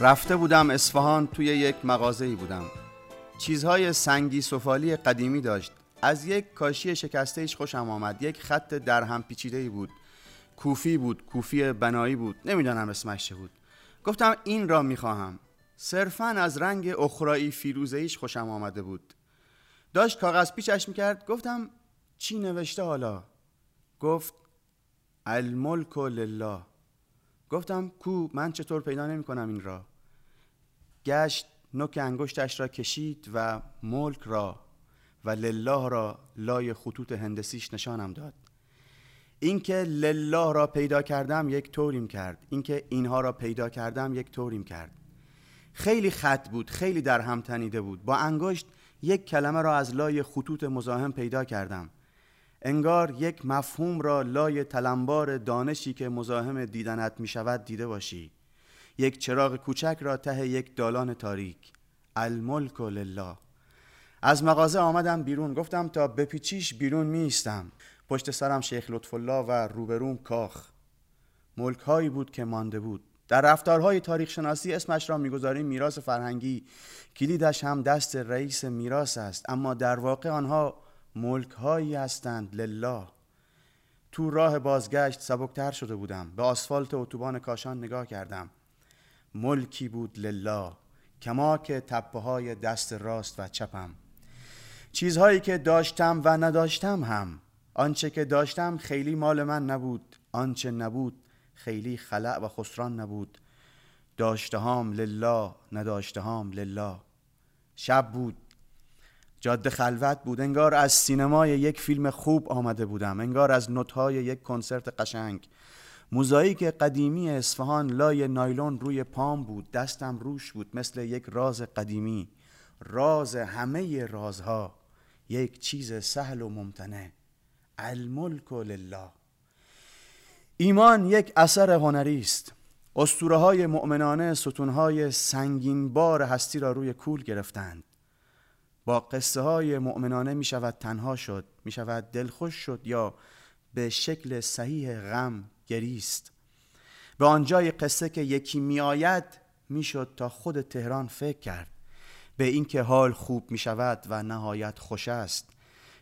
رفته بودم اصفهان توی یک مغازه‌ای بودم. چیزهای سنگی سفالی قدیمی داشت. از یک کاشی شکسته ایش خوشم آمد. یک خط در هم پیچیده بود. کوفی بود کوفی بنایی بود. نمی‌دانم اسمش چه بود. گفتم این را می‌خواهم. صرفا از رنگ اخرایی فیروزه ایش خوشم آمده بود. داشت کاغذ پیچش می‌کرد. گفتم چی نوشته حالا؟ گفت الملک لله. گفتم کو من چطور پیدا نمی کنم این را؟ گشت نوک انگشتش را کشید و ملک را و لله را لای خطوط هندسیش نشانم داد. اینکه لله را پیدا کردم یک طوریم کرد. اینکه اینها را پیدا کردم یک طوریم کرد. خیلی خط بود خیلی در هم تنیده بود. با انگشت یک کلمه را از لای خطوط مزاحم پیدا کردم. انگار یک مفهوم را لای تلمبار دانشی که مزاحم دیدنت می شود دیده باشی. یک چراغ کوچک را ته یک دالان تاریک. الملک لله. از مغازه آمدم بیرون. گفتم تا بپیچیش بیرون میستم پشت سرم شیخ لطف الله و روبروم کاخ. ملک هایی بود که مانده بود. در رفتارهای تاریخ شناسی اسمش را می‌گذاریم میراث فرهنگی. کلیدش هم دست رئیس میراث است. اما در واقع آنها ملک هایی هستند لله. تو راه بازگشت سبکتر شده بودم. به آسفالت اتوبان کاشان نگاه کردم. ملکی بود لله. کما که تپه های دست راست و چپم. چیزهایی که داشتم و نداشتم هم. آنچه که داشتم خیلی مال من نبود. آنچه نبود خیلی خلع و خسران نبود. داشتهام لله نداشتهام لله. شب بود. جاده خلوت بود. انگار از سینمای یک فیلم خوب آمده بودم. انگار از نوتهای یک کنسرت قشنگ. موزاییک قدیمی اصفهان لای نایلون روی پام بود دستم روش بود مثل یک راز قدیمی. راز همه رازها. یک چیز سهل و ممتنه الملک لله. ایمان یک اثر هنری است. اسطوره های مؤمنانه ستونهای سنگین بار هستی را روی کول گرفتند. با قصه های مؤمنانه می شود تنها شد می شود دلخوش شد یا به شکل صحیح غم گریست. به آنجای قصه که یکی می آید می شد تا خود تهران فکر کرد. به اینکه حال خوب می شود و نهایت خوش است.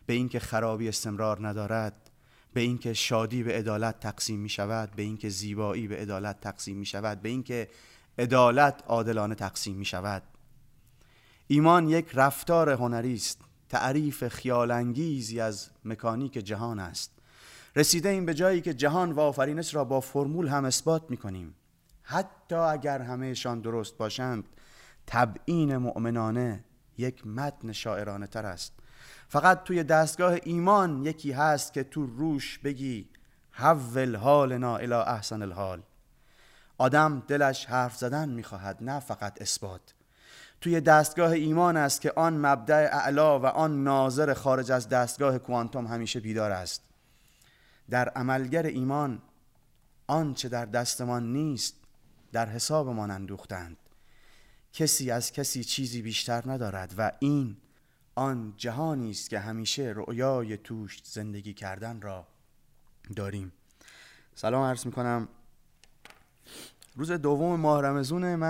به اینکه خرابی استمرار ندارد. به اینکه شادی به عدالت تقسیم می شود به اینکه زیبایی به عدالت تقسیم می شود به اینکه عدالت عادلانه تقسیم می شود ایمان یک رفتار هنری است. تعریف خیالانگیزی از مکانیک جهان است. رسیده این به جایی که جهان و آفرینش را با فرمول هم اثبات می کنیم. حتی اگر همهشان درست باشند تبعین مؤمنانه یک متن شاعرانه تر است. فقط توی دستگاه ایمان یکی هست که تو روش بگی حول حالنا الى احسن الحال. آدم دلش حرف زدن می‌خواهد نه فقط اثبات. توی دستگاه ایمان است که آن مبدع اعلا و آن ناظر خارج از دستگاه کوانتوم همیشه بیدار است. در عملگر ایمان آنچه در دستمان نیست در حسابمان اندوختند. کسی از کسی چیزی بیشتر ندارد و این آن جهانی است که همیشه رؤیای توش زندگی کردن را داریم. سلام عرض می‌کنم. روز دوم ماه رمزون من